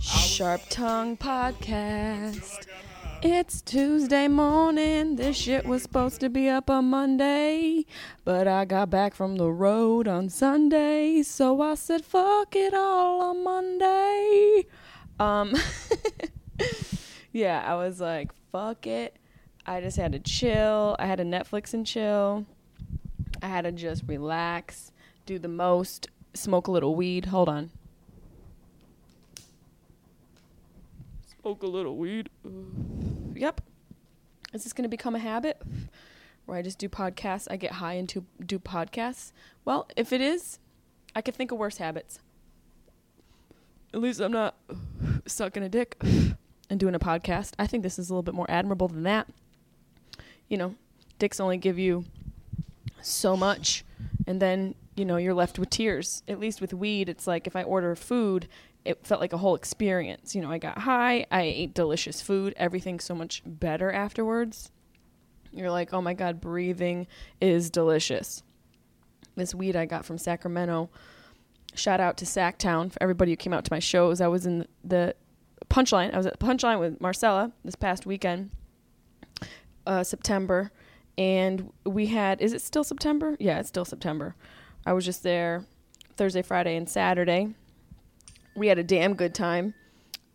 Sharp Tongue Podcast. It's Tuesday morning. This shit was supposed to be up on Monday, but I got back from the road on Sunday, so I said fuck it all on Monday. Um Yeah, I was like fuck it. I just had to chill. I had to Netflix and chill. I had to just relax, do the most, smoke a little weed. Hold on. smoke a little weed. Yep. Is this going to become a habit where I just do podcasts? I get high and to do podcasts? Well, if it is, I could think of worse habits. At least I'm not sucking a dick and doing a podcast. I think this is a little bit more admirable than that. You know, dicks only give you so much, and then, you know, you're left with tears. At least with weed, it's like if I order food, it felt like a whole experience. You know, I got high, I ate delicious food, everything's so much better afterwards. You're like, oh my God, breathing is delicious. This weed I got from Sacramento. Shout out to Sactown for everybody who came out to my shows. I was in the Punchline. I was at Punchline with Marcella this past weekend, uh, September, and we had. Is it still September? Yeah, it's still September. I was just there Thursday, Friday, and Saturday we had a damn good time.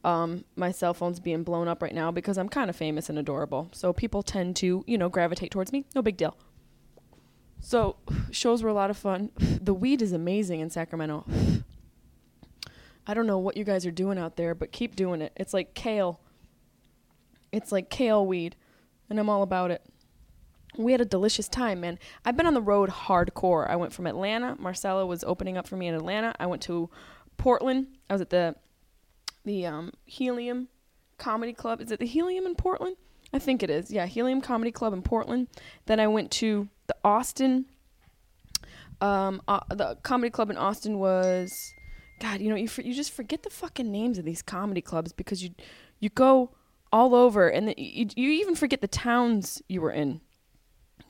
Um, my cell phone's being blown up right now because I'm kind of famous and adorable. So people tend to, you know, gravitate towards me. No big deal. So shows were a lot of fun. The weed is amazing in Sacramento. I don't know what you guys are doing out there, but keep doing it. It's like kale. It's like kale weed, and I'm all about it. We had a delicious time, man. I've been on the road hardcore. I went from Atlanta. Marcella was opening up for me in Atlanta. I went to Portland. I was at the the um, Helium Comedy Club. Is it the Helium in Portland? I think it is. Yeah, Helium Comedy Club in Portland. Then I went to the Austin. Um, uh, the comedy club in Austin was, God, you know, you for, you just forget the fucking names of these comedy clubs because you you go all over and the, you, you even forget the towns you were in.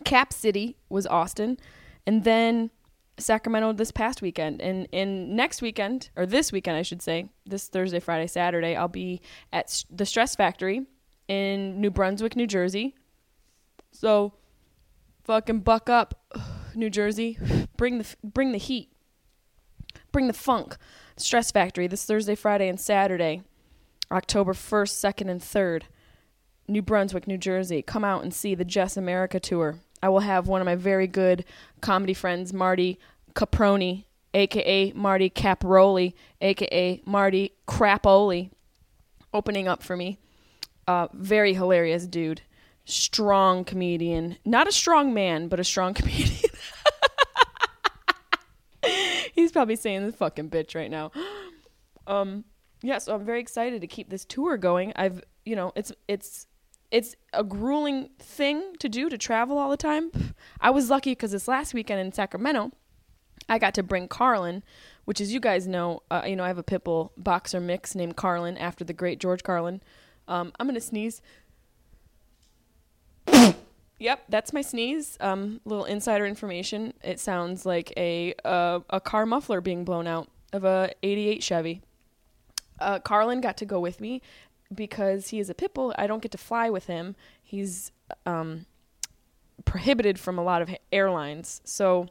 Cap City was Austin, and then Sacramento this past weekend. And in next weekend, or this weekend, I should say, this Thursday, Friday, Saturday, I'll be at the Stress Factory in New Brunswick, New Jersey. So fucking buck up, New Jersey. Bring the bring the heat. Bring the funk. Stress Factory this Thursday, Friday, and Saturday, October 1st, 2nd, and 3rd. New Brunswick, New Jersey. Come out and see the Jess America tour. I will have one of my very good comedy friends, Marty Caproni, aka Marty Caproli, aka Marty Crapoli, opening up for me. Uh, very hilarious dude. Strong comedian. Not a strong man, but a strong comedian. He's probably saying this fucking bitch right now. Um, yeah, so I'm very excited to keep this tour going. I've, you know, it's it's it's a grueling thing to do to travel all the time. I was lucky because this last weekend in Sacramento, I got to bring Carlin, which, as you guys know, uh, you know I have a pitbull boxer mix named Carlin after the great George Carlin. Um, I'm gonna sneeze. Yep, that's my sneeze. Um, little insider information. It sounds like a uh, a car muffler being blown out of a '88 Chevy. Uh, Carlin got to go with me, because he is a pit bull, I don't get to fly with him. He's um, prohibited from a lot of airlines. So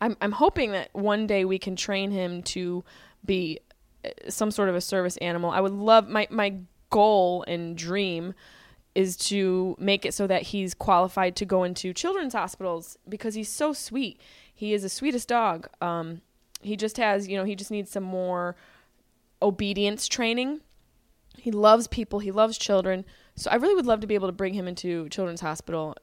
I'm I'm hoping that one day we can train him to be uh, some sort of a service animal. I would love my my goal and dream is to make it so that he's qualified to go into children's hospitals because he's so sweet. He is the sweetest dog. Um, he just has, you know, he just needs some more obedience training he loves people. He loves children. So I really would love to be able to bring him into Children's Hospital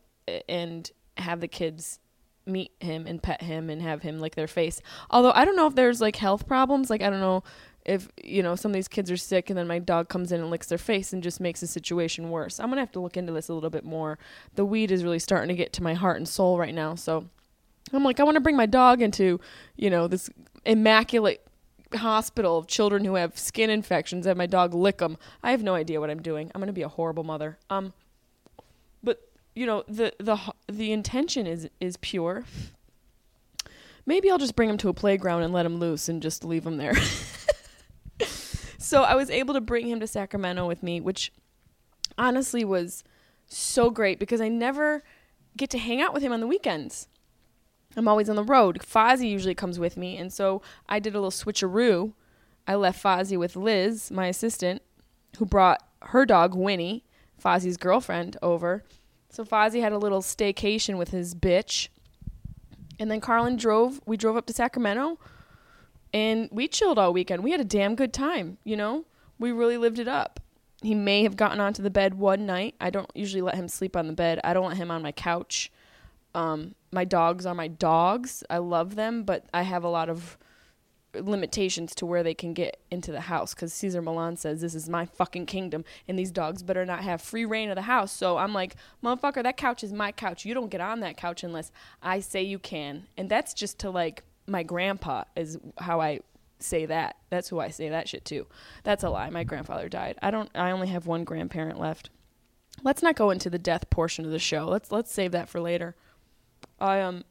and have the kids meet him and pet him and have him lick their face. Although I don't know if there's like health problems. Like I don't know if you know some of these kids are sick and then my dog comes in and licks their face and just makes the situation worse. I'm gonna have to look into this a little bit more. The weed is really starting to get to my heart and soul right now. So I'm like I want to bring my dog into you know this immaculate hospital of children who have skin infections and my dog lick them. I have no idea what I'm doing. I'm to be a horrible mother. Um but you know the the the intention is is pure. Maybe I'll just bring him to a playground and let him loose and just leave him there. so I was able to bring him to Sacramento with me, which honestly was so great because I never get to hang out with him on the weekends. I'm always on the road. Fozzie usually comes with me, and so I did a little switcheroo. I left Fozzie with Liz, my assistant, who brought her dog Winnie, Fozzie's girlfriend, over. So Fozzie had a little staycation with his bitch. And then Carlin drove, we drove up to Sacramento and we chilled all weekend. We had a damn good time, you know? We really lived it up. He may have gotten onto the bed one night. I don't usually let him sleep on the bed. I don't let him on my couch. Um, my dogs are my dogs. I love them, but I have a lot of limitations to where they can get into the house because Cesar Millan says this is my fucking kingdom and these dogs better not have free reign of the house. So I'm like, motherfucker, that couch is my couch. You don't get on that couch unless I say you can. And that's just to like my grandpa is how I say that. That's who I say that shit to. That's a lie. My grandfather died. I don't I only have one grandparent left. Let's not go into the death portion of the show. Let's let's save that for later. I um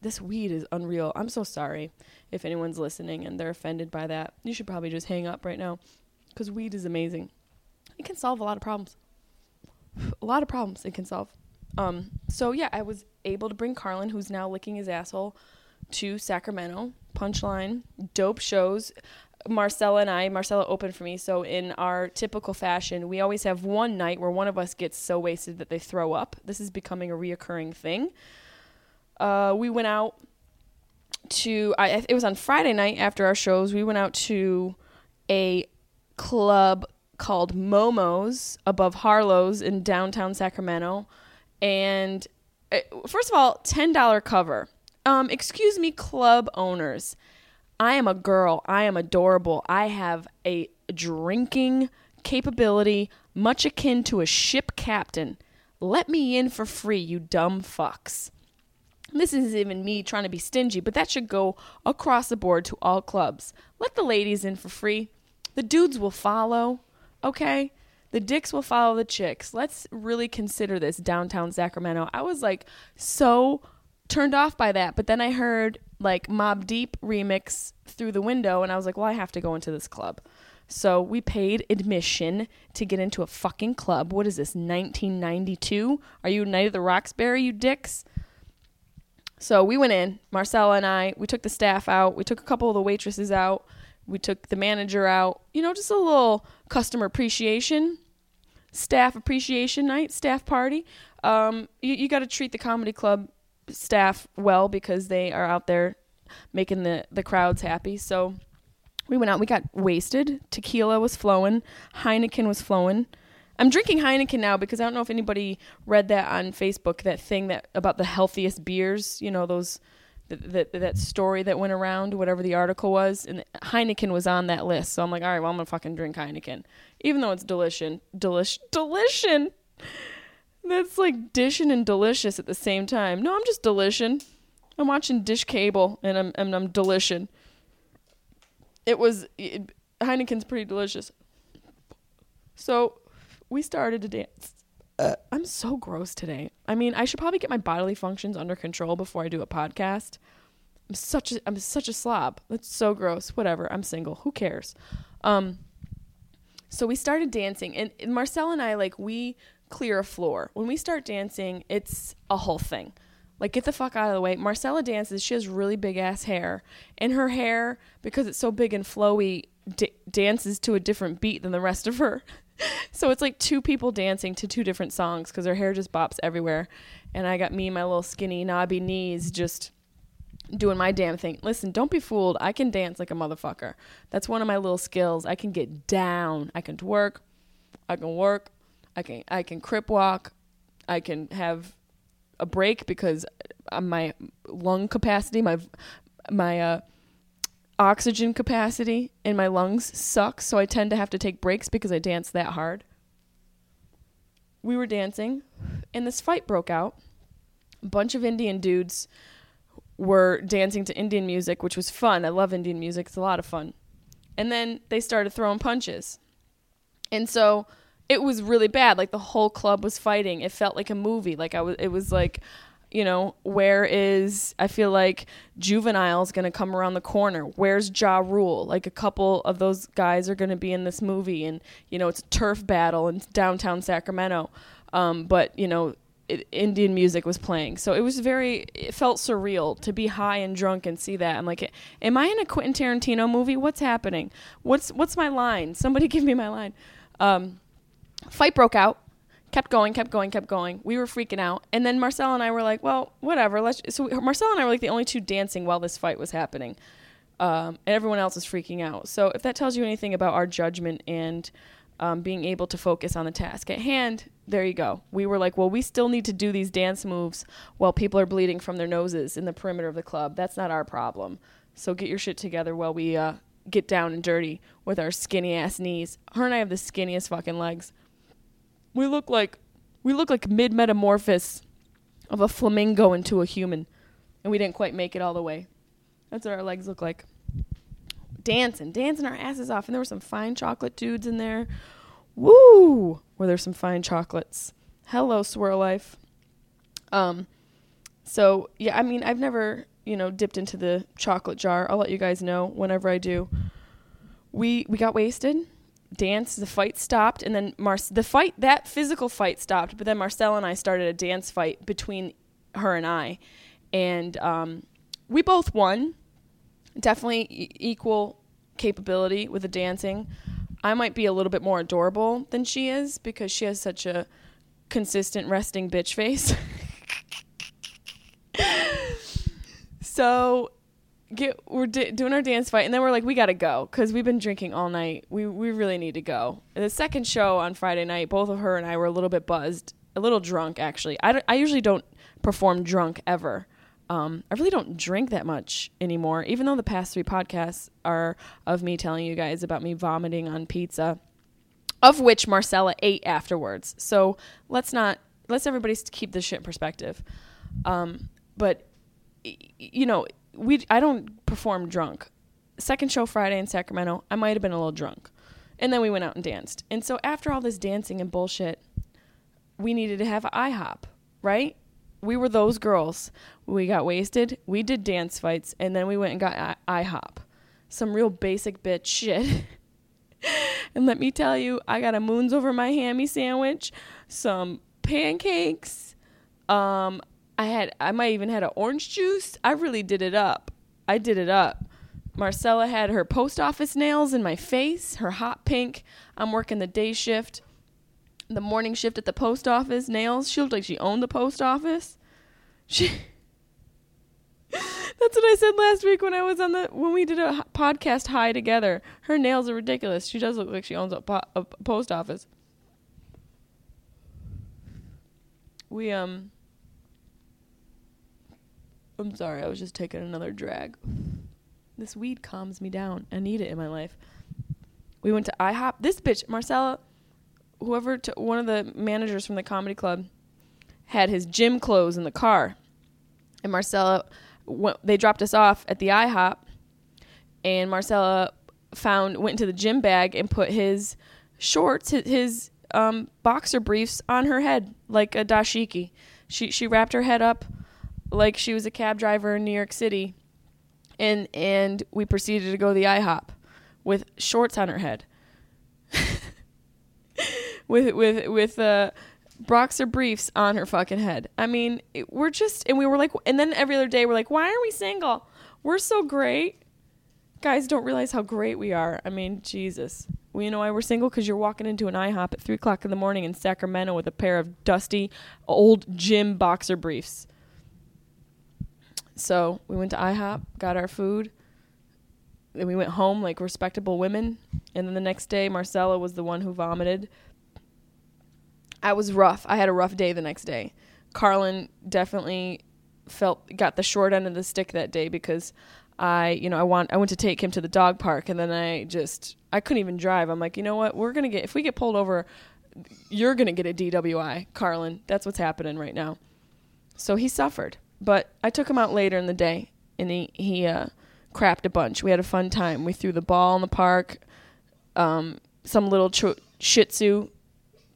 this weed is unreal. I'm so sorry if anyone's listening and they're offended by that. You should probably just hang up right now cuz weed is amazing. It can solve a lot of problems. A lot of problems it can solve. Um so yeah, I was able to bring Carlin who's now licking his asshole to Sacramento. Punchline, dope shows. Marcella and I, Marcella opened for me. So, in our typical fashion, we always have one night where one of us gets so wasted that they throw up. This is becoming a reoccurring thing. Uh, we went out to, I, it was on Friday night after our shows. We went out to a club called Momo's above Harlow's in downtown Sacramento. And uh, first of all, $10 cover. Um, excuse me, club owners. I am a girl. I am adorable. I have a drinking capability much akin to a ship captain. Let me in for free, you dumb fucks. This isn't even me trying to be stingy, but that should go across the board to all clubs. Let the ladies in for free. The dudes will follow, okay? The dicks will follow the chicks. Let's really consider this downtown Sacramento. I was like so turned off by that, but then I heard like Mobb Deep remix through the window and I was like, well, I have to go into this club. So we paid admission to get into a fucking club. What is this, 1992? Are you Night of the Roxbury, you dicks? So we went in, Marcella and I, we took the staff out, we took a couple of the waitresses out, we took the manager out, you know, just a little customer appreciation, staff appreciation night, staff party. Um, you, you got to treat the comedy club staff well because they are out there making the, the crowds happy. So we went out, we got wasted. Tequila was flowing, Heineken was flowing. I'm drinking Heineken now because I don't know if anybody read that on Facebook, that thing that about the healthiest beers, you know, those that that, story that went around, whatever the article was, and Heineken was on that list. So I'm like, all right, well, I'm gonna fucking drink Heineken, even though it's delicious, delish, delicious. That's like dishing and delicious at the same time. No, I'm just delishing. I'm watching Dish Cable and I'm and I'm delishing. It was it, Heineken's pretty delicious. So we started to dance. Uh, I'm so gross today. I mean, I should probably get my bodily functions under control before I do a podcast. I'm such a I'm such a slob. That's so gross. Whatever. I'm single. Who cares? Um so we started dancing and, and Marcel and I like we clear a floor. When we start dancing, it's a whole thing. Like get the fuck out of the way. Marcella dances. She has really big ass hair, and her hair because it's so big and flowy d- dances to a different beat than the rest of her. so it's like two people dancing to two different songs because her hair just bops everywhere. And I got me, and my little skinny knobby knees, just doing my damn thing. Listen, don't be fooled. I can dance like a motherfucker. That's one of my little skills. I can get down. I can twerk. I can work. I can I can crip walk. I can have a break because uh, my lung capacity, my my uh, oxygen capacity in my lungs sucks, so I tend to have to take breaks because I dance that hard. We were dancing, and this fight broke out. A bunch of Indian dudes were dancing to Indian music, which was fun. I love Indian music; it's a lot of fun. And then they started throwing punches, and so it was really bad. Like the whole club was fighting. It felt like a movie. Like I was. It was like, you know, where is? I feel like Juvenile's gonna come around the corner. Where's Ja Rule? Like a couple of those guys are gonna be in this movie, and you know, it's a turf battle in downtown Sacramento. Um, but you know. It, Indian music was playing, so it was very. It felt surreal to be high and drunk and see that. I'm like, am I in a Quentin Tarantino movie? What's happening? What's what's my line? Somebody give me my line. Um, fight broke out. Kept going kept going kept going. We were freaking out. And then marcel and i were like well whatever. Let's so we, marcel and i were like the only two dancing while this fight was happening. Um, and everyone else was freaking out. So if that tells you anything about our judgment and um, being able to focus on the task at hand there you go. We were like well we still need to do these dance moves while people are bleeding from their noses in the perimeter of the club. That's not our problem. So get your shit together while we uh, get down and dirty with our skinny ass knees. Her and i have the skinniest fucking legs we look like we look like mid metamorphosis of a flamingo into a human, and we didn't quite make it all the way. That's what our legs look like. Dancing, dancing our asses off, and there were some fine chocolate dudes in there. Woo! Were there some fine chocolates? Hello, swirl life. Um, so yeah, I mean, I've never you know dipped into the chocolate jar. I'll let you guys know whenever I do. We we got wasted dance. The fight stopped, and then Mar- the fight that physical fight stopped. But then Marcel and I started a dance fight between her and I, and um, we both won. Definitely e- equal capability with the dancing. I might be a little bit more adorable than she is because she has such a consistent resting bitch face. so get we're d- doing our dance fight and then we're like we gotta go because we've been drinking all night. We we really need to go. And the second show on friday night both of her and i were a little bit buzzed a little drunk actually. I, I usually don't perform drunk ever. Um, i really don't drink that much anymore even though the past three podcasts are of me telling you guys about me vomiting on pizza of which marcella ate afterwards. So let's not let's everybody keep this shit in perspective. Um, but you know we I don't perform drunk. Second show Friday in Sacramento, I might have been a little drunk. And then we went out and danced. And so after all this dancing and bullshit, we needed to have IHOP, right? We were those girls. We got wasted, we did dance fights, and then we went and got I- IHOP. Some real basic bitch shit. and let me tell you, I got a moons over my hammy sandwich, some pancakes, um, I had I might even had an orange juice. I really did it up. I did it up. Marcella had her post office nails in my face, her hot pink. I'm working the day shift, the morning shift at the post office. Nails. She looked like she owned the post office. She. That's what I said last week when I was on the when we did a podcast high together. Her nails are ridiculous. She does look like she owns a, po- a post office. We um I'm sorry, I was just taking another drag. This weed calms me down. I need it in my life. We went to IHOP. This bitch, Marcella, whoever, t- one of the managers from the comedy club, had his gym clothes in the car. And Marcella, they dropped us off at the IHOP, and Marcella found went into the gym bag and put his shorts, his, his um, boxer briefs on her head like a dashiki. She she wrapped her head up like she was a cab driver in New York City, and and we proceeded to go to the IHOP with shorts on her head, with with with uh, boxer briefs on her fucking head. I mean, it, we're just and we were like, and then every other day we're like, why aren't we single? We're so great. Guys don't realize how great we are. I mean, Jesus. Well, you know why we're single? Because you're walking into an IHOP at 3 o'clock in the morning in Sacramento with a pair of dusty, old gym boxer briefs. So we went to IHOP, got our food. Then we went home like respectable women. And then the next day, Marcella was the one who vomited. I was rough. I had a rough day the next day. Carlin definitely felt got the short end of the stick that day because I, you know, I want I went to take him to the dog park and then I just I couldn't even drive. I'm like, you know what? We're gonna get if we get pulled over, you're gonna get a DWI, Carlin. That's what's happening right now. So he suffered. But I took him out later in the day, and he he uh, crapped a bunch. We had a fun time. We threw the ball in the park. Um, some little ch- Shih Tzu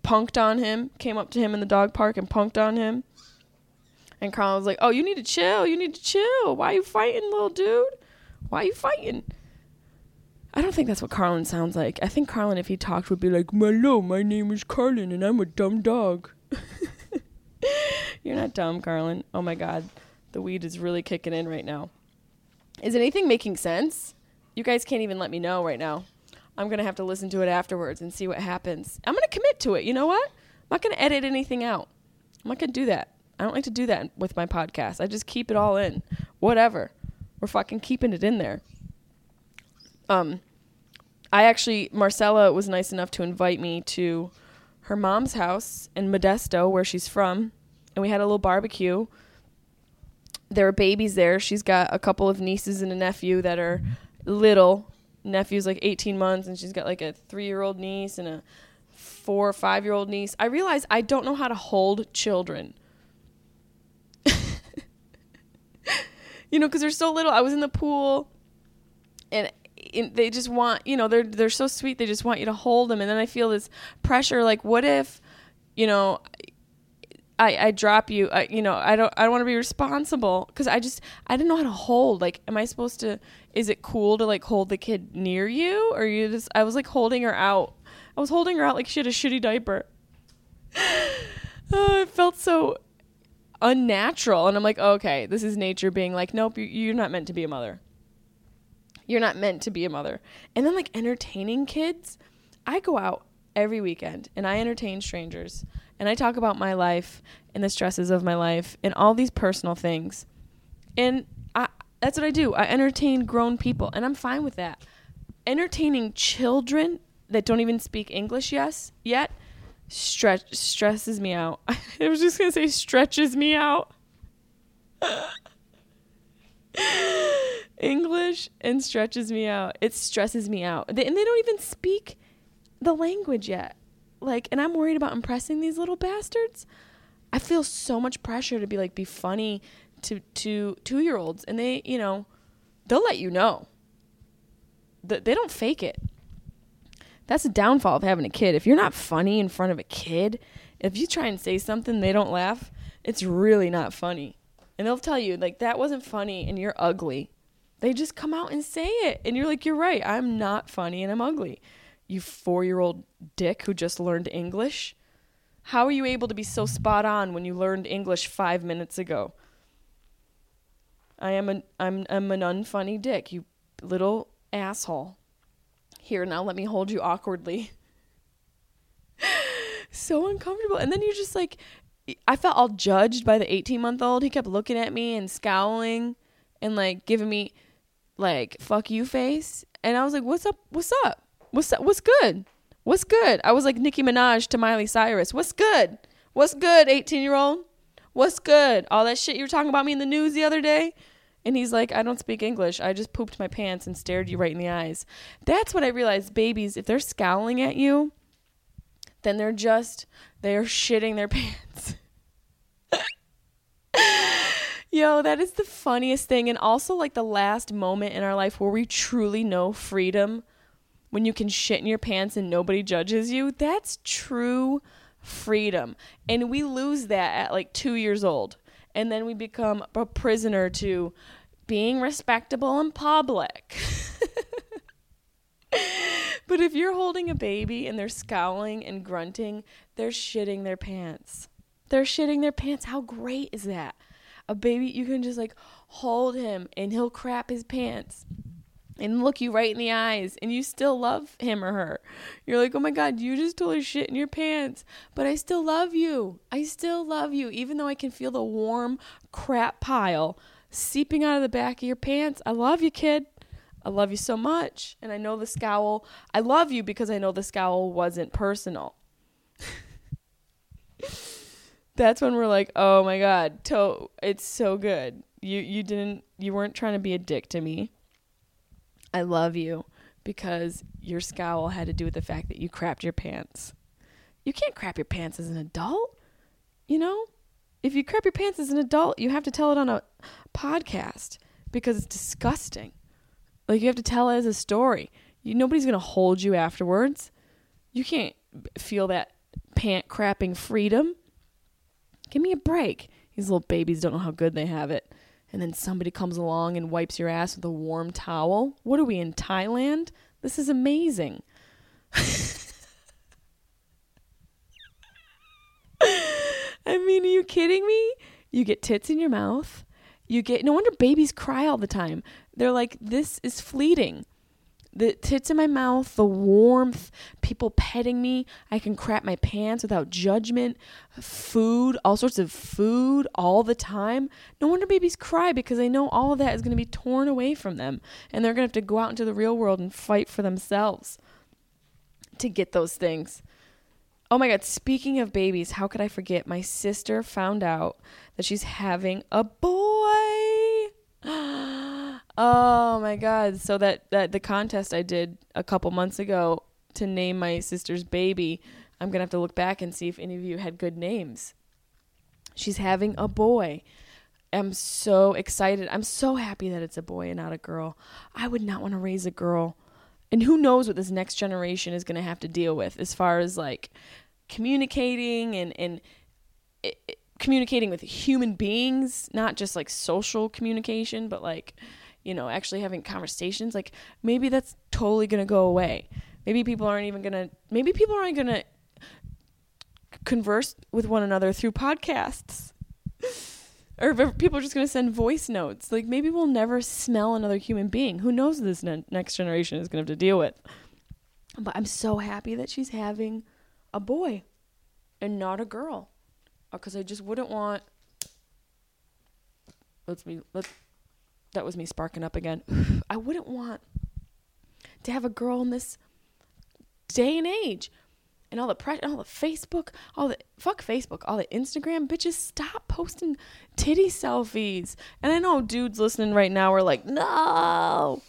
punked on him, came up to him in the dog park and punked on him. And Carlin was like, "Oh, you need to chill. You need to chill. Why are you fighting, little dude? Why are you fighting?" I don't think that's what Carlin sounds like. I think Carlin, if he talked, would be like, "Hello, my name is Carlin, and I'm a dumb dog." You're not dumb, Carlin. Oh my God, the weed is really kicking in right now. Is anything making sense? You guys can't even let me know right now. I'm gonna have to listen to it afterwards and see what happens. I'm gonna commit to it. You know what? I'm not gonna edit anything out. I'm not gonna do that. I don't like to do that with my podcast. I just keep it all in. Whatever. We're fucking keeping it in there. Um, I actually Marcella was nice enough to invite me to her mom's house in Modesto, where she's from, and we had a little barbecue. There were babies there. She's got a couple of nieces and a nephew that are little. Nephew's like 18 months, and she's got like a three year old niece and a four or five year old niece. I realize I don't know how to hold children. you know, because they're so little. I was in the pool, and in, they just want, you know, they're they're so sweet. They just want you to hold them, and then I feel this pressure. Like, what if, you know, I, I drop you I, you know i don't i don't want to be responsible because i just i didn't know how to hold like am i supposed to is it cool to like hold the kid near you or you just i was like holding her out i was holding her out like she had a shitty diaper oh, it felt so unnatural and i'm like oh, okay this is nature being like nope you- you're not meant to be a mother you're not meant to be a mother and then like entertaining kids i go out every weekend and i entertain strangers and I talk about my life and the stresses of my life and all these personal things. And I that's what I do. I entertain grown people and I'm fine with that. Entertaining children that don't even speak English yes yet stretch stresses me out. I was just to say stretches me out. English and stretches me out. It stresses me out. They, and they don't even speak the language yet. Like and i'm worried about impressing these little bastards. I feel so much pressure to be like be funny to to two year olds and they you know they'll let you know. Th- they don't fake it. That's the downfall of having a kid. If you're not funny in front of a kid if you try and say something they don't laugh it's really not funny. And they'll tell you like that wasn't funny and you're ugly they just come out and say it and you're like you're right i'm not funny and i'm ugly you four year old dick who just learned English? How are you able to be so spot on when you learned English five minutes ago? I am an I'm I'm an unfunny dick, you little asshole. Here now let me hold you awkwardly. so uncomfortable. And then you're just like I felt all judged by the 18 month old. He kept looking at me and scowling and like giving me like fuck you face. And I was like, "What's up? What's up?" What's up what's good? What's good? I was like Nicki Minaj to Miley Cyrus. What's good? What's good, 18 year old? What's good? All that shit you were talking about me in the news the other day? And he's like, I don't speak English. I just pooped my pants and stared you right in the eyes. That's what I realized. Babies, if they're scowling at you, then they're just, they're shitting their pants. Yo, that is the funniest thing. And also, like, the last moment in our life where we truly know freedom when you can shit in your pants and nobody judges you, that's true freedom. And we lose that at like two years old. And then we become a prisoner to being respectable in public. but if you're holding a baby and they're scowling and grunting, they're shitting their pants. They're shitting their pants. How great is that? A baby, you can just like hold him and he'll crap his pants and look you right in the eyes and you still love him or her. You're like, oh my God, you just totally shit in your pants, but I still love you. I still love you, even though I can feel the warm crap pile seeping out of the back of your pants. I love you, kid. I love you so much. And I know the scowl, I love you because I know the scowl wasn't personal. That's when we're like, oh my God, to- it's so good. You you didn't you weren't trying to be a dick to me I love you because your scowl had to do with the fact that you crapped your pants. You can't crap your pants as an adult. You know? If you crap your pants as an adult, you have to tell it on a podcast because it's disgusting. Like you have to tell it as a story. You, nobody's to hold you afterwards. You can't feel that pant crapping freedom. Give me a break. These little babies don't know how good they have it. And then somebody comes along and wipes your ass with a warm towel. What are we in Thailand? This is amazing. I mean, are you kidding me? You get tits in your mouth. You get no wonder babies cry all the time. They're like, this is fleeting. The tits in my mouth, the warmth, people petting me. I can crap my pants without judgment. Food, all sorts of food all the time. No wonder babies cry because they know all of that is going to be torn away from them. And they're going to have to go out into the real world and fight for themselves to get those things. Oh my God, speaking of babies, how could I forget? My sister found out that she's having a boy. oh my God. So that, that the contest I did a couple months ago to name my sister's baby, I'm to have to look back and see if any of you had good names. She's having a boy. I'm so excited. I'm so happy that it's a boy and not a girl. I would not want to raise a girl. And who knows what this next generation is going to have to deal with as far as like communicating and and it, communicating with human beings, not just like social communication, but like you know, actually having conversations. Like maybe that's totally going to go away. Maybe people aren't even going to maybe people aren't going to converse with one another through podcasts. or people are just going to send voice notes. Like maybe we'll never smell another human being. Who knows this ne- next generation is going to have to deal with. But I'm so happy that she's having a boy and not a girl uh, because I just wouldn't want let's me let that was me sparking up again. I wouldn't want to have a girl in this day and age. And all the press, all the Facebook, all the fuck Facebook, all the Instagram bitches, stop posting titty selfies. And I know dudes listening right now are like, no,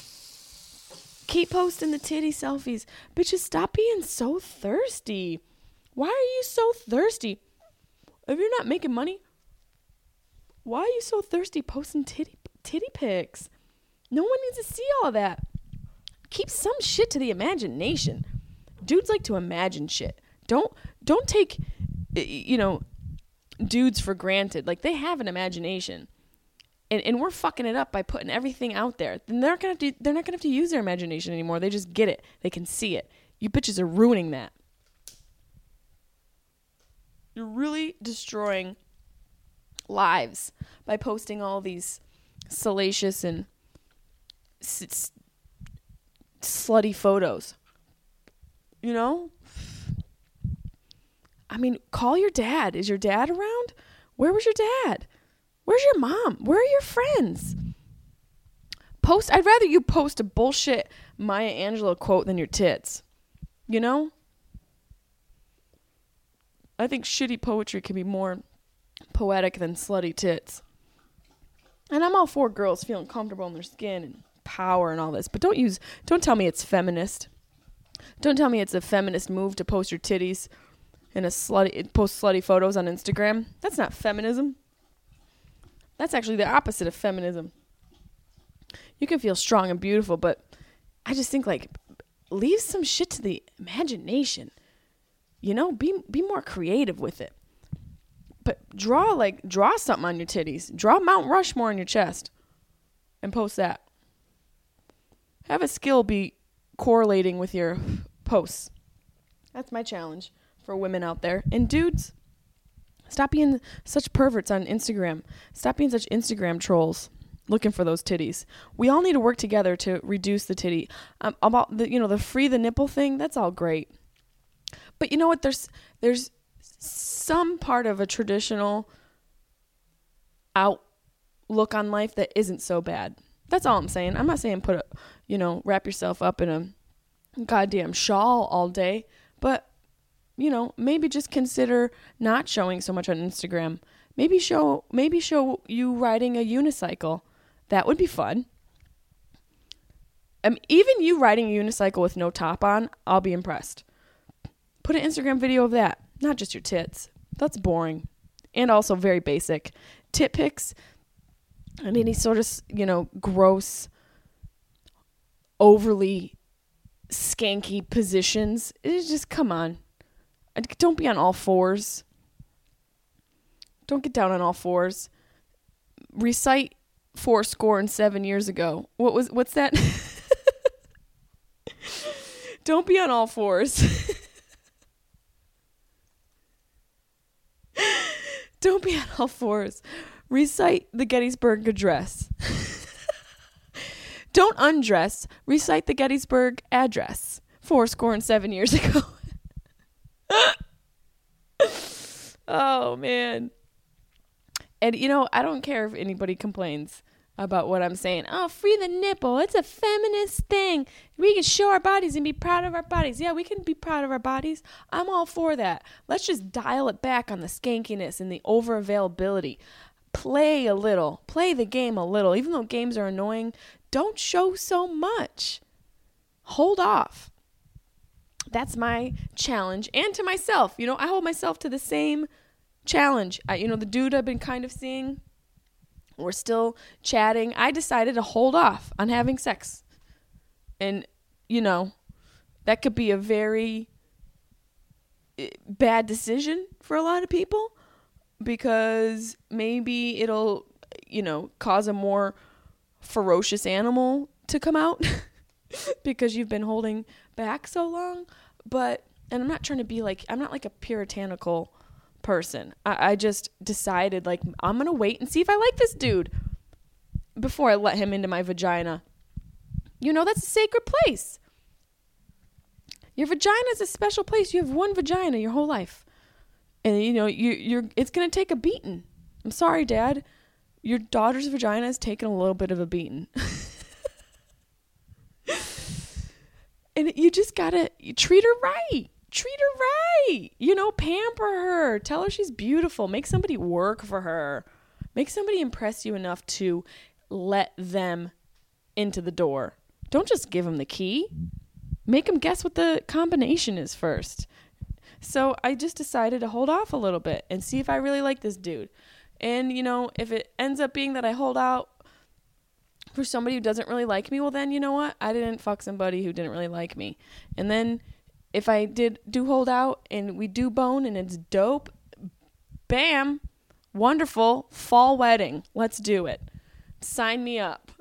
keep posting the titty selfies, bitches. Stop being so thirsty. Why are you so thirsty? If you're not making money, why are you so thirsty posting titty titty pics? No one needs to see all that. Keep some shit to the imagination. Dudes like to imagine shit. Don't don't take you know dudes for granted. Like they have an imagination. And, and we're fucking it up by putting everything out there. Then they're not gonna have to they're not gonna have to use their imagination anymore. They just get it. They can see it. You bitches are ruining that. You're really destroying lives by posting all these salacious and s- slutty photos. You know? I mean, call your dad. Is your dad around? Where was your dad? Where's your mom? Where are your friends? Post I'd rather you post a bullshit Maya Angelou quote than your tits. You know? I think shitty poetry can be more poetic than slutty tits. And I'm all for girls feeling comfortable in their skin and power and all this, but don't use don't tell me it's feminist. Don't tell me it's a feminist move to post your titties and a slutty post slutty photos on Instagram. That's not feminism. That's actually the opposite of feminism. You can feel strong and beautiful, but I just think like leave some shit to the imagination. You know, be be more creative with it. But draw like draw something on your titties. Draw Mount Rushmore on your chest and post that. Have a skill be correlating with your posts. That's my challenge for women out there. And dudes, stop being such perverts on Instagram. Stop being such Instagram trolls looking for those titties. We all need to work together to reduce the titty. Um, about the you know the free the nipple thing, that's all great. But you know what? There's there's some part of a traditional outlook on life that isn't so bad. That's all I'm saying. I'm not saying put a, you know, wrap yourself up in a goddamn shawl all day, but you know, maybe just consider not showing so much on Instagram. Maybe show maybe show you riding a unicycle. That would be fun. Um, even you riding a unicycle with no top on, I'll be impressed. Put an Instagram video of that, not just your tits. That's boring and also very basic. Tit pics and any sort of, you know, gross, overly skanky positions. It's just, come on. Don't be on all fours. Don't get down on all fours. Recite four score and seven years ago. What was what's that? Don't be on all fours. Don't be on all fours. Recite the Gettysburg Address. Don't undress. Recite the Gettysburg Address. Four score and seven years ago. oh, man. And, you know, I don't care if anybody complains about what I'm saying. Oh, free the nipple. It's a feminist thing. We can show our bodies and be proud of our bodies. Yeah, we can be proud of our bodies. I'm all for that. Let's just dial it back on the skankiness and the over availability. Play a little. Play the game a little. Even though games are annoying, don't show so much. Hold off. That's my challenge. And to myself. You know, I hold myself to the same challenge. I, you know, the dude I've been kind of seeing we're still chatting. I decided to hold off on having sex. And, you know, that could be a very eh, bad decision for a lot of people because maybe it'll, you know, cause a more ferocious animal to come out because you've been holding back so long. But, and I'm not trying to be like, I'm not like a puritanical person. I, I just decided like I'm gonna wait and see if I like this dude before I let him into my vagina. You know that's a sacred place. Your vagina is a special place. You have one vagina your whole life, and you know you you're it's gonna take a beating. I'm sorry, Dad. Your daughter's vagina is taking a little bit of a beating. and you just gotta you treat her right treat her right. You know, pamper her. Tell her she's beautiful. Make somebody work for her. Make somebody impress you enough to let them into the door. Don't just give them the key. Make them guess what the combination is first. So I just decided to hold off a little bit and see if I really like this dude. And, you know, if it ends up being that I hold out for somebody who doesn't really like me, well, then, you know what? I didn't fuck somebody who didn't really like me. And then if I did do hold out and we do bone and it's dope, bam, wonderful, fall wedding. Let's do it. Sign me up.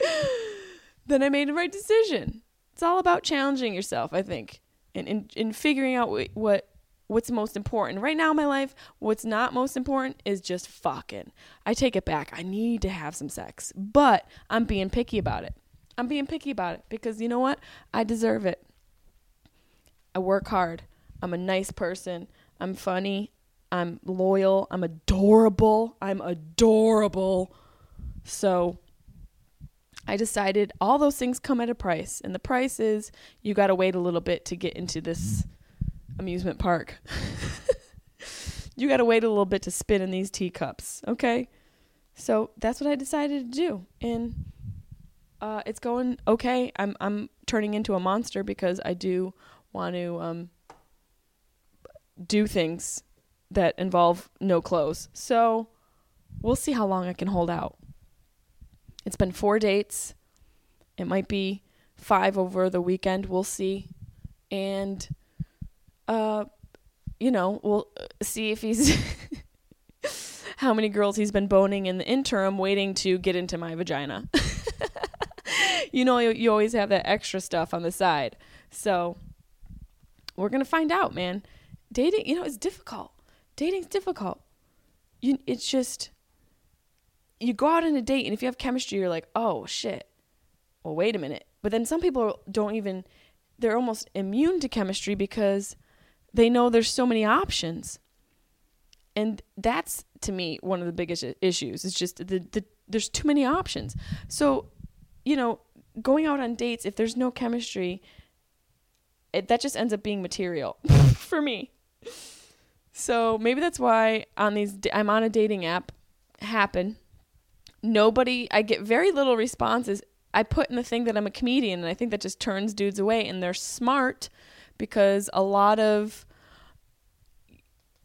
then I made the right decision. It's all about challenging yourself, I think, and in, in figuring out what, what what's most important. Right now in my life, what's not most important is just fucking. I take it back. I need to have some sex, but I'm being picky about it. I'm being picky about it because you know what? I deserve it. I work hard. I'm a nice person. I'm funny. I'm loyal. I'm adorable. I'm adorable. So I decided all those things come at a price. And the price is you got to wait a little bit to get into this amusement park. you got to wait a little bit to spin in these teacups. Okay. So that's what I decided to do. And uh, it's going okay. I'm, I'm turning into a monster because I do want to um, do things that involve no clothes. So we'll see how long I can hold out. It's been four dates. It might be five over the weekend. We'll see. And, uh, you know, we'll see if he's. how many girls he's been boning in the interim waiting to get into my vagina. you know, you, you always have that extra stuff on the side. So we're gonna find out, man. Dating, you know, it's difficult. Dating's difficult. You, it's just you go out on a date, and if you have chemistry, you're like, oh shit. Well, wait a minute. But then some people don't even. They're almost immune to chemistry because they know there's so many options, and that's to me one of the biggest issues. It's just the, the there's too many options. So, you know, going out on dates if there's no chemistry it, that just ends up being material for me. So maybe that's why on these I'm on a dating app. Happen. Nobody. I get very little responses. I put in the thing that I'm a comedian, and I think that just turns dudes away. And they're smart because a lot of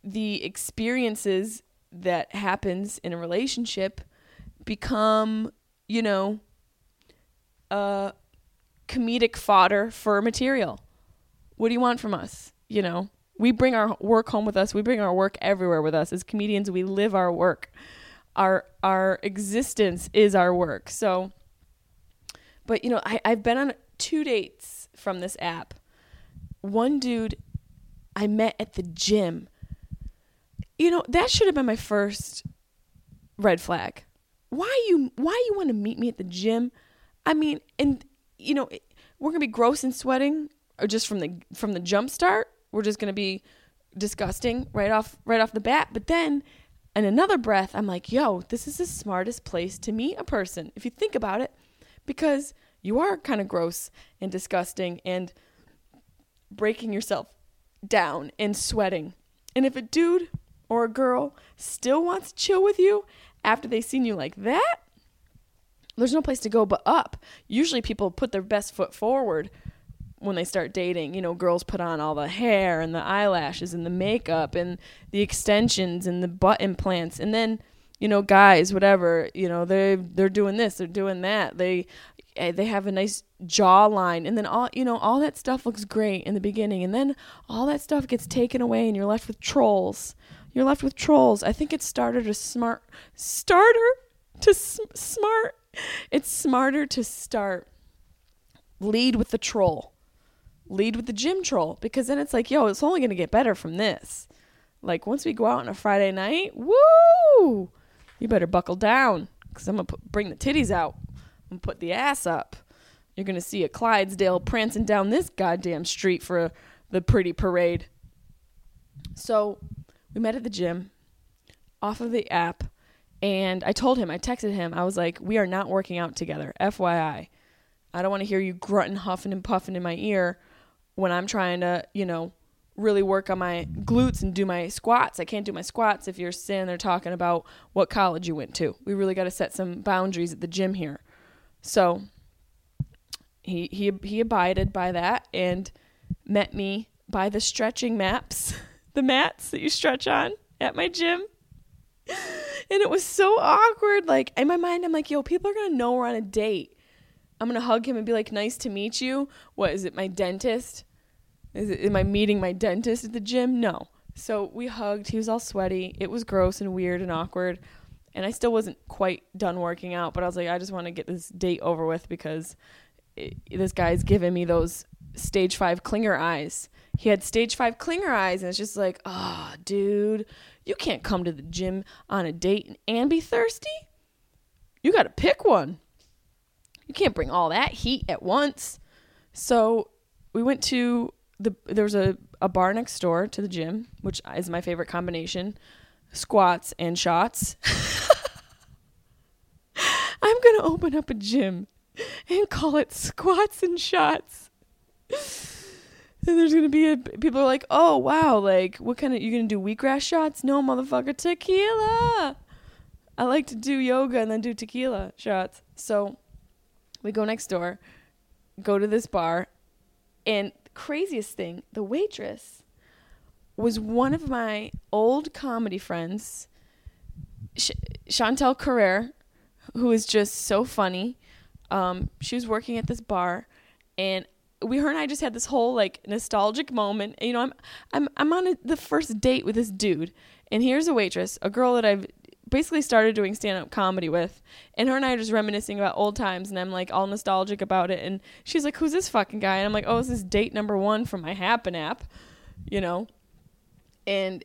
the experiences that happens in a relationship become, you know, uh, comedic fodder for material. What do you want from us? you know, we bring our work home with us. We bring our work everywhere with us. As comedians, we live our work. Our our existence is our work. So but you know, I, I've been on two dates from this app. One dude I met at the gym. You know, that should have been my first red flag. Why you why you want to meet me at the gym? I mean, and you know, we're going to be gross and sweating or just from the from the jump start. We're just going to be disgusting right off right off the bat. But then in another breath, I'm like, "Yo, this is the smartest place to meet a person if you think about it." Because you are kind of gross and disgusting and breaking yourself down and sweating. And if a dude or a girl still wants to chill with you after they've seen you like that, there's no place to go but up. Usually people put their best foot forward when they start dating. You know, girls put on all the hair and the eyelashes and the makeup and the extensions and the butt implants. And then you know guys whatever you know they they're doing this they're doing that. They eh, they have a nice jawline. And then all you know all that stuff looks great in the beginning. And then all that stuff gets taken away and you're left with trolls. You're left with trolls. I think it's starter to smart starter to s- smart. It's smarter to start lead with the troll lead with the gym troll because then it's like yo it's only going to get better from this like once we go out on a friday night woo you better buckle down because i'm going to bring the titties out and put the ass up you're going to see a clydesdale prancing down this goddamn street for the pretty parade so we met at the gym off of the app and I told him, I texted him, I was like, we are not working out together. FYI. I don't want to hear you grunting, huffing, and puffing in my ear when I'm trying to, you know, really work on my glutes and do my squats. I can't do my squats if you're sitting there talking about what college you went to. We really got to set some boundaries at the gym here. So he he he abided by that and met me by the stretching maps, the mats that you stretch on at my gym. And it was so awkward. Like in my mind, I'm like, yo, people are gonna know we're on a date. I'm gonna hug him and be like, nice to meet you. What is it, my dentist? Is it, am I meeting my dentist at the gym? No. So we hugged. He was all sweaty. It was gross and weird and awkward. And I still wasn't quite done working out, but I was like, I just want to get this date over with because it, this guy's giving me those stage five clinger eyes. He had stage five clinger eyes, and it's just like, oh, dude, you can't come to the gym on a date and be thirsty. You got to pick one. You can't bring all that heat at once. So we went to the there was a, a bar next door to the gym, which is my favorite combination. Squats and shots. I'm gonna open up a gym and call it squats and shots. And there's gonna be a, people are like, oh wow, like what kind of you gonna do wheatgrass shots? No, motherfucker, tequila. I like to do yoga and then do tequila shots. So we go next door, go to this bar, and craziest thing, the waitress was one of my old comedy friends, Ch- Chantel Carrere, who is just so funny. Um, she was working at this bar, and we her and I just had this whole like nostalgic moment. You know, I'm I'm I'm on a, the first date with this dude, and here's a waitress, a girl that I've basically started doing stand up comedy with, and her and I are just reminiscing about old times, and I'm like all nostalgic about it, and she's like, "Who's this fucking guy?" And I'm like, "Oh, this is date number one from my Happn app," you know, and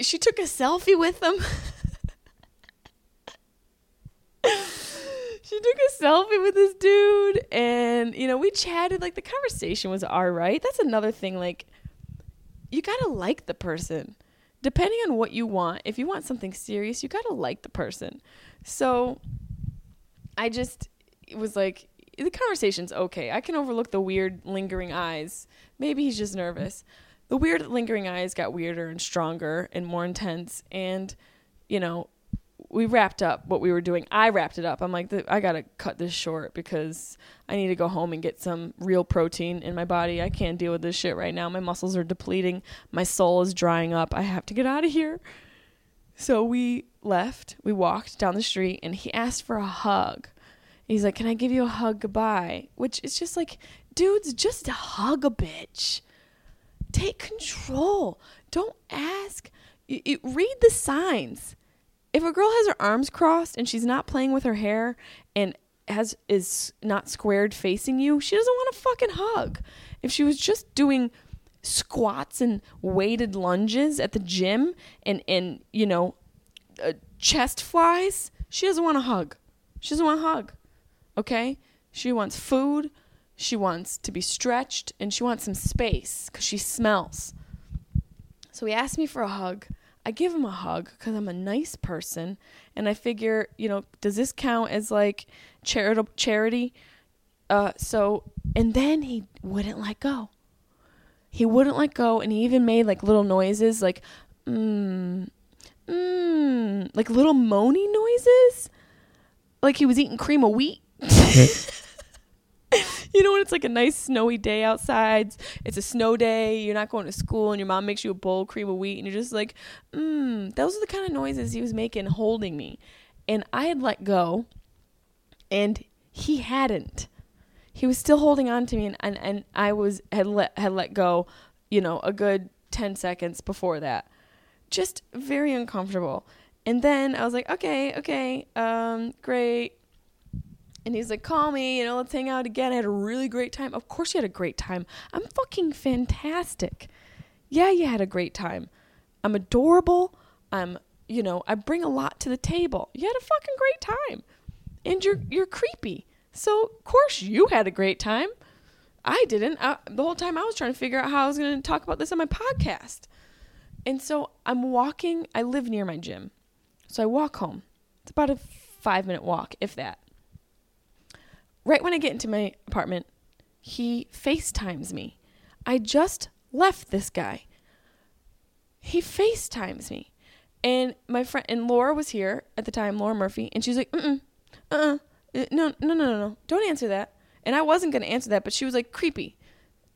she took a selfie with him. she took a selfie with this dude and you know we chatted like the conversation was all right that's another thing like you gotta like the person depending on what you want if you want something serious you gotta like the person. So i just it was like the conversation's okay. I can overlook the weird lingering eyes. Maybe he's just nervous. The weird lingering eyes got weirder and stronger and more intense and you know we wrapped up what we were doing. I wrapped it up. I'm like, I gotta cut this short because I need to go home and get some real protein in my body. I can't deal with this shit right now. My muscles are depleting. My soul is drying up. I have to get out of here. So we left. We walked down the street, and he asked for a hug. He's like, "Can I give you a hug goodbye?" Which is just like, dudes, just hug a bitch. take control. Don't ask. Read the signs. If a girl has her arms crossed and she's not playing with her hair and has is not squared facing you, she doesn't want a fucking hug. If she was just doing squats and weighted lunges at the gym and and you know uh, chest flies, she doesn't want a hug. She doesn't want a hug. Okay? She wants food, she wants to be stretched, and she wants some space cuz she smells. So he asked me for a hug. I give him a hug cuz I'm a nice person and I figure, you know, does this count as like charitable charity? Uh so and then he wouldn't let go. He wouldn't let go and he even made like little noises like mm mm like little moaning noises like he was eating cream of wheat. you know when it's like a nice snowy day outside, it's a snow day, you're not going to school, and your mom makes you a bowl of cream of wheat, and you're just like, mmm. Those are the kind of noises he was making holding me. And I had let go, and he hadn't. He was still holding on to me, and, and, and I was had let had let go, you know, a good ten seconds before that. Just very uncomfortable. And then I was like, okay, okay, um, great. And he's like, call me, you know, let's hang out again. I had a really great time. Of course, you had a great time. I'm fucking fantastic. Yeah, you had a great time. I'm adorable. I'm, you know, I bring a lot to the table. You had a fucking great time. And you're you're creepy. So, of course, you had a great time. I didn't. I, the whole time I was trying to figure out how I was going to talk about this on my podcast. And so I'm walking, I live near my gym. So I walk home. It's about a five minute walk, if that. Right when I get into my apartment, he FaceTimes me. I just left this guy. He FaceTimes me. And my friend, and Laura was here at the time, Laura Murphy, and she's like, mm uh uh, no, no, no, no, no, don't answer that. And I wasn't to answer that, but she was like, creepy.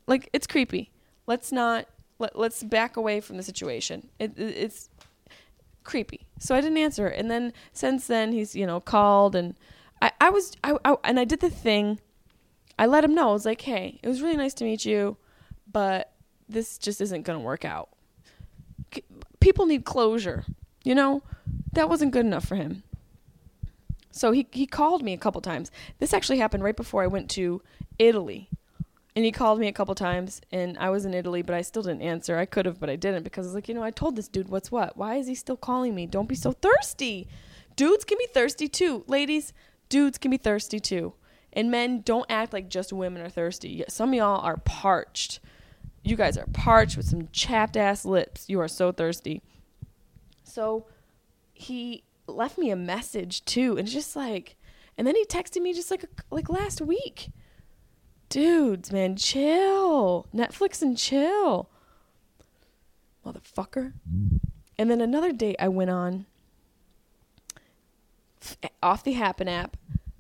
Like, it's creepy. Let's not, let, let's back away from the situation. It, it, it's creepy. So I didn't answer. And then since then, he's, you know, called and I, I was, I, I, and I did the thing. I let him know. I was like, hey, it was really nice to meet you, but this just isn't going to work out. C- People need closure, you know? That wasn't good enough for him. So he, he called me a couple times. This actually happened right before I went to Italy. And he called me a couple times, and I was in Italy, but I still didn't answer. I could have, but I didn't because I was like, you know, I told this dude what's what. Why is he still calling me? Don't be so thirsty. Dudes can be thirsty too. Ladies, dudes can be thirsty too. And men, don't act like just women are thirsty. Some of y'all are parched. You guys are parched with some chapped ass lips. You are so thirsty. So he left me a message too, and it's just like, and then he texted me just like like last week dudes, man, chill. Netflix and chill. Motherfucker. And then another date I went on off the Happn app.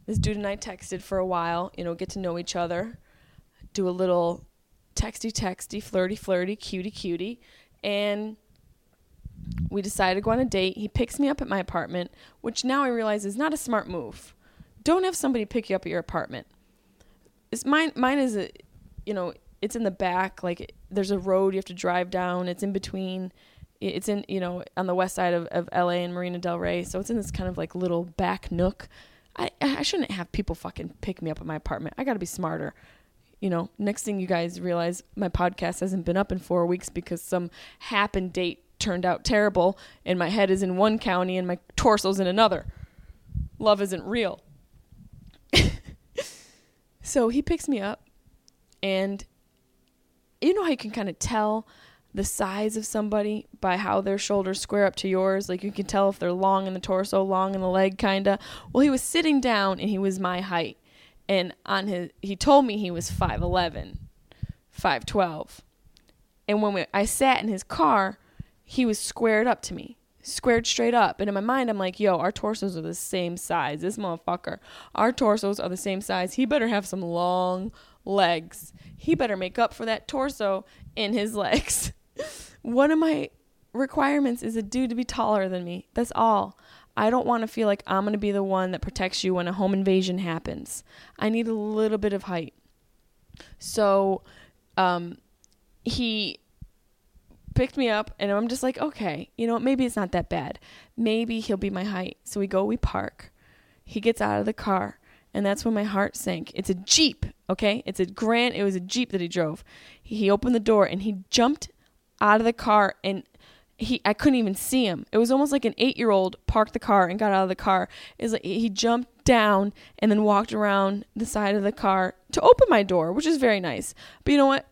This dude and I texted for a while, you know, get to know each other, do a little texty texty, flirty flirty, cutie cutie, and we decided to go on a date. He picks me up at my apartment, which now I realize is not a smart move. Don't have somebody pick you up at your apartment it's mine mine is a you know it's in the back like there's a road you have to drive down it's in between it's in you know on the west side of, of la and marina del rey so it's in this kind of like little back nook. I i shouldn't have people fucking pick me up at my apartment. I gotta be smarter. You know next thing you guys realize my podcast hasn't been up in four weeks because some happened date turned out terrible and my head is in one county and my torso's in another. Love isn't real. So he picks me up, and you know how you can kind of tell the size of somebody by how their shoulders square up to yours? Like you can tell if they're long in the torso, long in the leg, kind of. Well, he was sitting down and he was my height. And on his, he told me he was 5'11, 5'12. And when we, I sat in his car, he was squared up to me squared straight up. And in my mind, I'm like, yo, our torsos are the same size. This motherfucker, our torsos are the same size. He better have some long legs. He better make up for that torso in his legs. One of my requirements is a dude to be taller than me. That's all. I don't want to feel like I'm going to be the one that protects you when a home invasion happens. I need a little bit of height. So, um, he picked me up, and I'm just like, okay, you know, maybe it's not that bad. Maybe he'll be my height. So we go, we park. He gets out of the car, and that's when my heart sank. It's a Jeep, okay? It's a grand, it was a Jeep that he drove. He opened the door and he jumped out of the car and he I couldn't even see him. It was almost like an 8-year-old parked the car and got out of the car. It's like he jumped down and then walked around the side of the car to open my door, which is very nice. But you know what?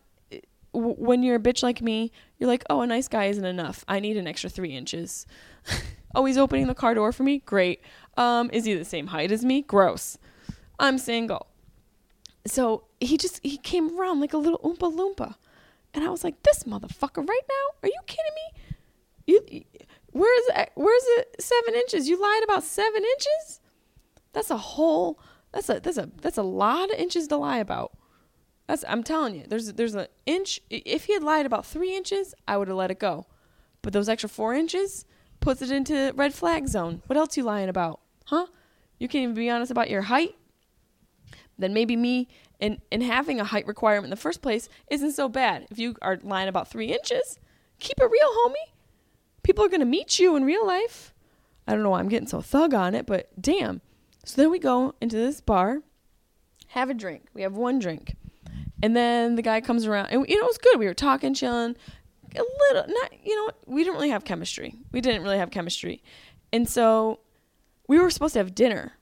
When you're a bitch like me, you're like, "Oh, a nice guy isn't enough. I need an extra 3 inches." oh, he's opening the car door for me? Great. Um, is he the same height as me? Gross. I'm single. So he just he came around like a little oompa loompa, and I was like, "This motherfucker right now? Are you kidding me? You, where's where's it seven inches? You lied about seven inches? That's a whole. That's a that's a that's a lot of inches to lie about. That's I'm telling you. There's there's an inch. If he had lied about three inches, I would have let it go. But those extra four inches puts it into red flag zone. What else you lying about, huh? You can't even be honest about your height. Then maybe me and and having a height requirement in the first place isn't so bad. If you are lying about three inches, keep it real, homie. People are gonna meet you in real life. I don't know why I'm getting so thug on it, but damn. So then we go into this bar, have a drink. We have one drink. And then the guy comes around, and you know, it was good. We were talking, chilling, a little, not, you know, we didn't really have chemistry. We didn't really have chemistry. And so we were supposed to have dinner.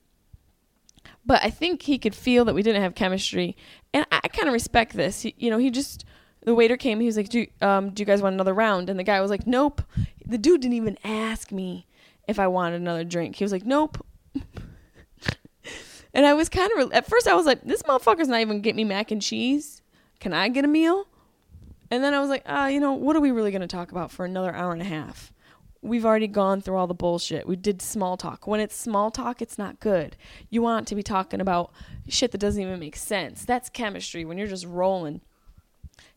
But I think he could feel that we didn't have chemistry. And I, I kind of respect this. He, you know, he just, the waiter came, he was like, do, um, do you guys want another round? And the guy was like, nope. The dude didn't even ask me if I wanted another drink. He was like, nope. And I was kind of at first I was like, this motherfucker's not even getting me mac and cheese. Can I get a meal? And then I was like, ah, you know, what are we really going to talk about for another hour and a half? We've already gone through all the bullshit. We did small talk. When it's small talk, it's not good. You want to be talking about shit that doesn't even make sense. That's chemistry when you're just rolling.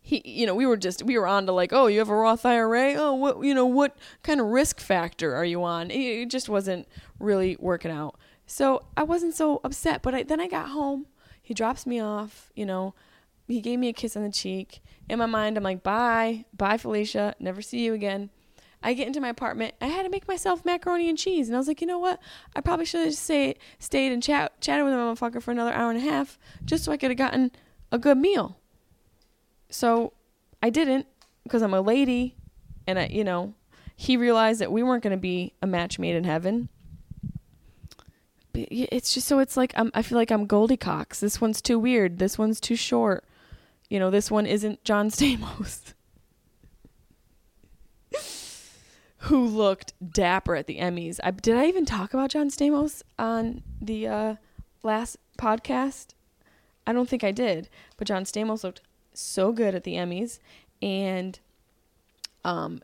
He, you know, we were just we were on to like, oh, you have a Roth IRA. Oh, what, you know, what kind of risk factor are you on? It, it just wasn't really working out. So I wasn't so upset. But I, then I got home. He drops me off. You know, he gave me a kiss on the cheek. In my mind, I'm like, bye, bye, Felicia. Never see you again. I get into my apartment. I had to make myself macaroni and cheese, and I was like, you know what? I probably should have just stayed, stayed and chat, chatted with the motherfucker for another hour and a half, just so I could have gotten a good meal. So I didn't because I'm a lady, and I, you know, he realized that we weren't going to be a match made in heaven. But It's just so it's like I'm, I feel like I'm Goldilocks. This one's too weird. This one's too short. You know, this one isn't John Stamos. who looked dapper at the Emmys. I, did I even talk about John Stamos on the uh, last podcast? I don't think I did, but John Stamos looked so good at the Emmys, and um,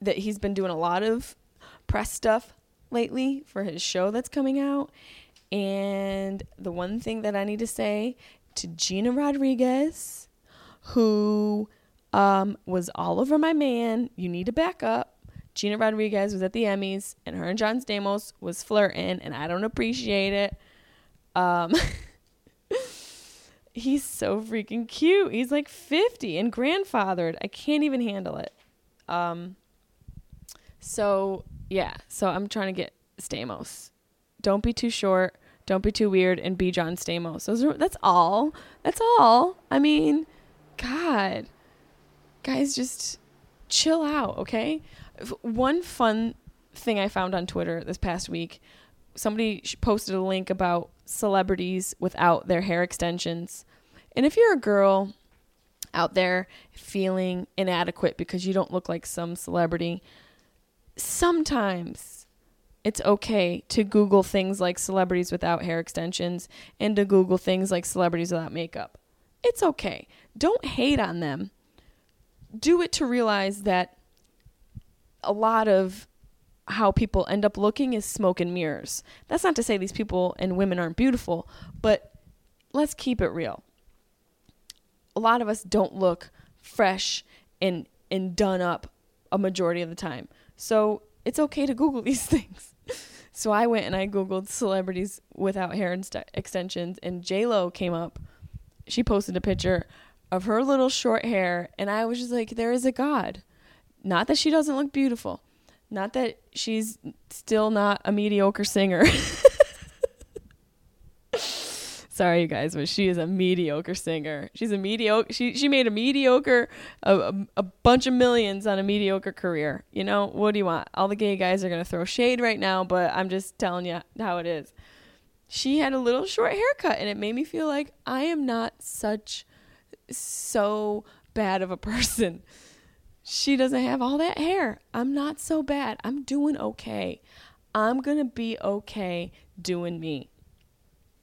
that he's been doing a lot of press stuff lately for his show that's coming out. And the one thing that I need to say to Gina Rodriguez, who um, was all over my man, you need to back up. Gina Rodriguez was at the Emmys, and her and John Stamos was flirting, and I don't appreciate it. Um, he's so freaking cute. He's like 50 and grandfathered. I can't even handle it. Um, so yeah, so I'm trying to get Stamos. Don't be too short. Don't be too weird, and be John Stamos. Those are, that's all. That's all. I mean, God, guys, just chill out, okay? One fun thing I found on Twitter this past week, somebody posted a link about celebrities without their hair extensions. And if you're a girl out there feeling inadequate because you don't look like some celebrity, sometimes it's okay to Google things like celebrities without hair extensions and to Google things like celebrities without makeup. It's okay. Don't hate on them. Do it to realize that a lot of how people end up looking is smoke and mirrors. That's not to say these people and women aren't beautiful, but let's keep it real. A lot of us don't look fresh and and done up a majority of the time. So it's okay to Google these things. So I went and I Googled celebrities without hair and st- extensions, and J Lo came up. She posted a picture of her little short hair, and I was just like, "There is a God." Not that she doesn't look beautiful. Not that she's still not a mediocre singer. Sorry, you guys, but she is a mediocre singer. She's a mediocre. She she made a mediocre a, a, a bunch of millions on a mediocre career. You know what do you want? All the gay guys are gonna throw shade right now, but I'm just telling you how it is. She had a little short haircut, and it made me feel like I am not such so bad of a person. She doesn't have all that hair. I'm not so bad. I'm doing okay. I'm gonna be okay doing me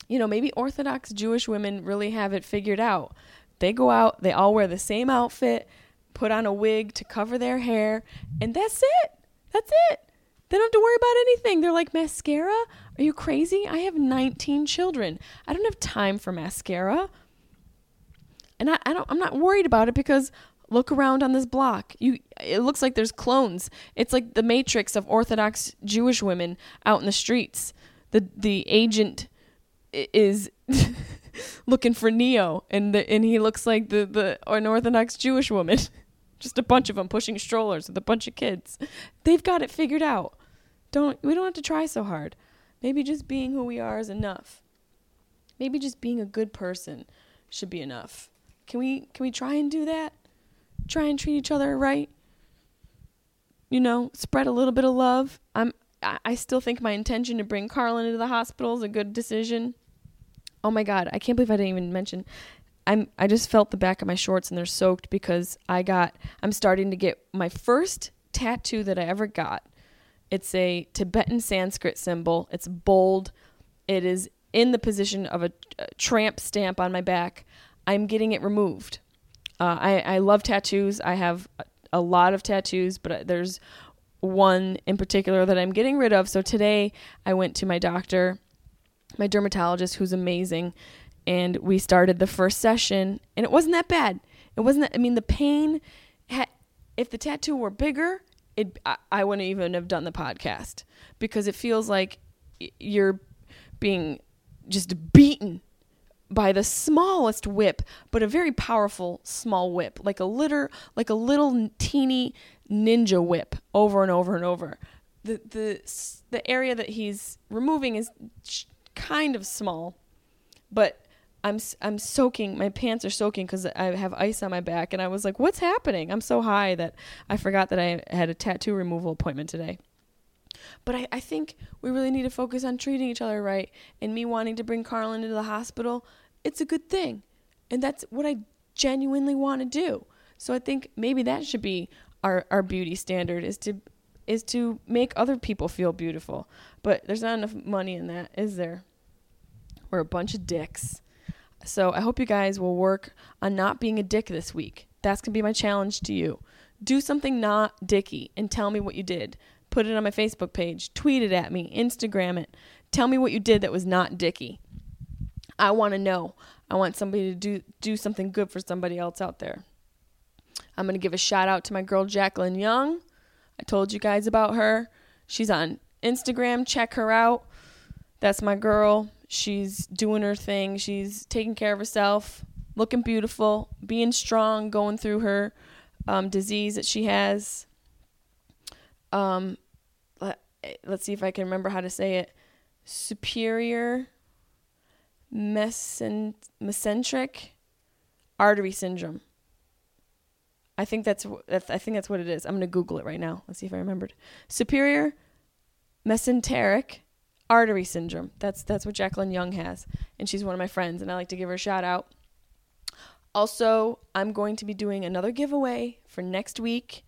you know, maybe Orthodox Jewish women really have it figured out. They go out, they all wear the same outfit, put on a wig to cover their hair, and that's it. That's it. They don't have to worry about anything. They're like, mascara? Are you crazy? I have 19 children. I don't have time for mascara. And I, I don't I'm not worried about it because look around on this block. You it looks like there's clones. It's like the matrix of Orthodox Jewish women out in the streets. The the agent is looking for Neo, and the, and he looks like the the an Orthodox Jewish woman. Just a bunch of them pushing strollers with a bunch of kids. They've got it figured out. Don't we don't have to try so hard. Maybe just being who we are is enough. Maybe just being a good person should be enough. Can we can we try and do that? Try and treat each other right. You know, spread a little bit of love. I'm I still think my intention to bring Carlin into the hospital is a good decision. Oh my god, I can't believe I didn't even mention. I'm I just felt the back of my shorts and they're soaked because I got I'm starting to get my first tattoo that I ever got. It's a Tibetan Sanskrit symbol. It's bold. It is in the position of a, a tramp stamp on my back. I'm getting it removed. Uh, I I love tattoos. I have a, lot of tattoos, but there's one in particular that I'm getting rid of. So today I went to my doctor my dermatologist who's amazing and we started the first session and it wasn't that bad it wasn't that, i mean the pain if the tattoo were bigger it I, I wouldn't even have done the podcast because it feels like you're being just beaten by the smallest whip but a very powerful small whip like a litter like a little teeny ninja whip over and over and over the the the area that he's removing is kind of small, but I'm I'm soaking. My pants are soaking because I have ice on my back, and I was like, "What's happening?" I'm so high that I forgot that I had a tattoo removal appointment today. But I, I think we really need to focus on treating each other right. And me wanting to bring Carlin into the hospital, it's a good thing, and that's what I genuinely want to do. So I think maybe that should be our our beauty standard is to is to make other people feel beautiful. But there's not enough money in that, is there? We're a bunch of dicks. So I hope you guys will work on not being a dick this week. That's to be my challenge to you. Do something not dicky and tell me what you did. Put it on my Facebook page, tweet it at me, Instagram it. Tell me what you did that was not dicky. I want to know. I want somebody to do do something good for somebody else out there. I'm going to give a shout out to my girl Jacqueline Young. I told you guys about her. She's on Instagram. Check her out. That's my girl. She's doing her thing. She's taking care of herself, looking beautiful, being strong, going through her um, disease that she has. Um, let, let's see if I can remember how to say it. Superior mesen- mesenteric artery syndrome. I think that's, I think that's what it is. I'm gonna Google it right now. Let's see if I remembered. Superior mesenteric artery syndrome. That's that's what Jacqueline Young has, and she's one of my friends, and I like to give her a shout out. Also, I'm going to be doing another giveaway for next week.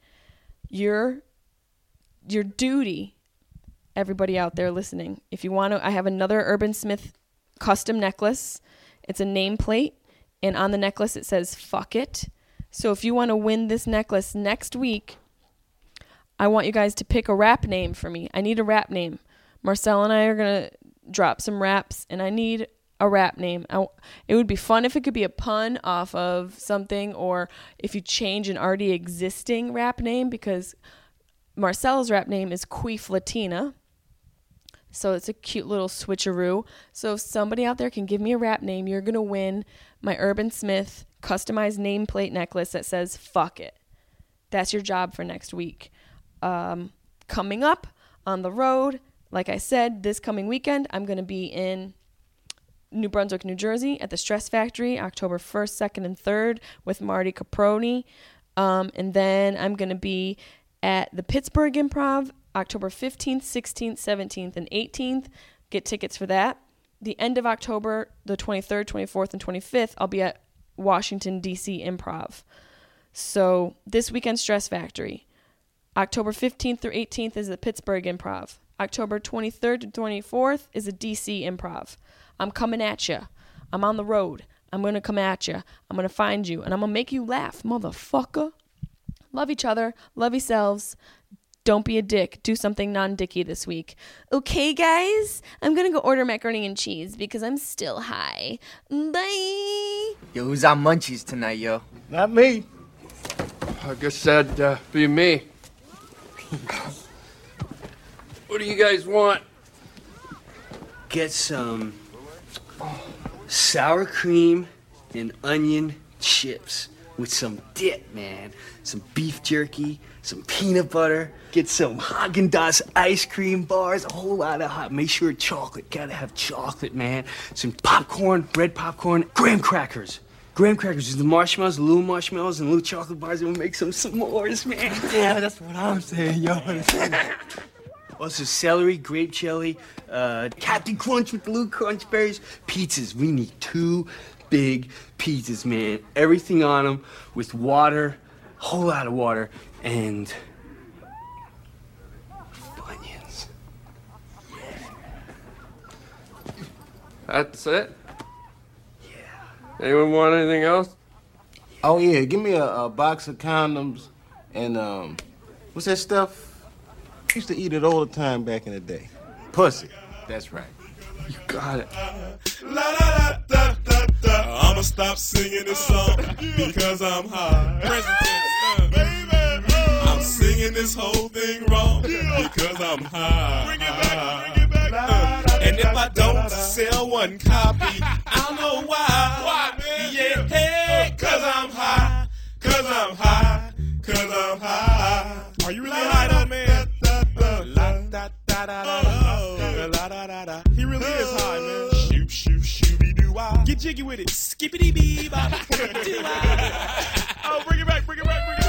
Your your duty, everybody out there listening, if you want to, I have another Urban Smith custom necklace. It's a nameplate, and on the necklace it says "fuck it." So if you want to win this necklace next week, I want you guys to pick a rap name for me. I need a rap name. Marcel and I are to drop some raps, and I need a rap name. It would be fun if it could be a pun off of something, or if you change an already existing rap name, because Marcel's rap name is Queef Latina. So it's a cute little switcheroo. So if somebody out there can give me a rap name, you're going to win my Urban Smith customized nameplate necklace that says fuck it. That's your job for next week. Um, coming up on the road, like I said, this coming weekend, I'm going to be in New Brunswick, New Jersey at the Stress Factory, October 1st, 2nd, and 3rd with Marty Caproni. Um, and then I'm going to be at the Pittsburgh Improv October 15th, 16th, 17th, and 18th. Get tickets for that. The end of October, the 23rd, 24th, and 25th, I'll be at Washington, D.C. Improv. So this weekend, Stress Factory. October 15th through 18th is the Pittsburgh Improv. October 23rd to 24th is a DC Improv. I'm coming at you. I'm on the road. I'm going to come at you. I'm going to find you and I'm going to make you laugh, motherfucker. Love each other. Love yourselves. Don't be a dick. Do something non dicky this week. Okay, guys? I'm going to go order macaroni and cheese because I'm still high. Bye. Yo, who's on munchies tonight, yo? Not me. I guess that'd uh, be me. what do you guys want? Get some sour cream and onion chips with some dip, man. Some beef jerky, some peanut butter. Get some Haagen Dazs ice cream bars, a whole lot of hot. Make sure chocolate. Gotta have chocolate, man. Some popcorn, red popcorn, graham crackers. Graham crackers, just the marshmallows, little marshmallows, and little chocolate bars, and we'll make some s'mores, man. Yeah, that's what I'm saying, yo. Also, celery, grape jelly, uh, Captain Crunch with blue crunch berries. Pizzas. We need two big pizzas, man. Everything on them with water, whole lot of water, and onions. That's it? Yeah. Anyone want anything else? Oh yeah, give me a, a box of condoms and um, what's that stuff? I used to eat it all the time back in the day. Pussy. That's right. You got it. La da da da da da. I'ma stop singing this song because I'm high. Present tense, uh, baby. I'm singing this whole thing wrong because I'm high. Bring it back, bring it back. Uh, and if I don't sell one copy, I don't know why. Why, man? Yeah, hey, cause I'm high, cause I'm high, cause I'm high. Are you really high, though, man? da da da da da da da da. He really is high, man. Shoop shoop shooby doo wah. Get jiggy with it. Skippity bee bop. Oh, bring it back, bring it back, bring it back.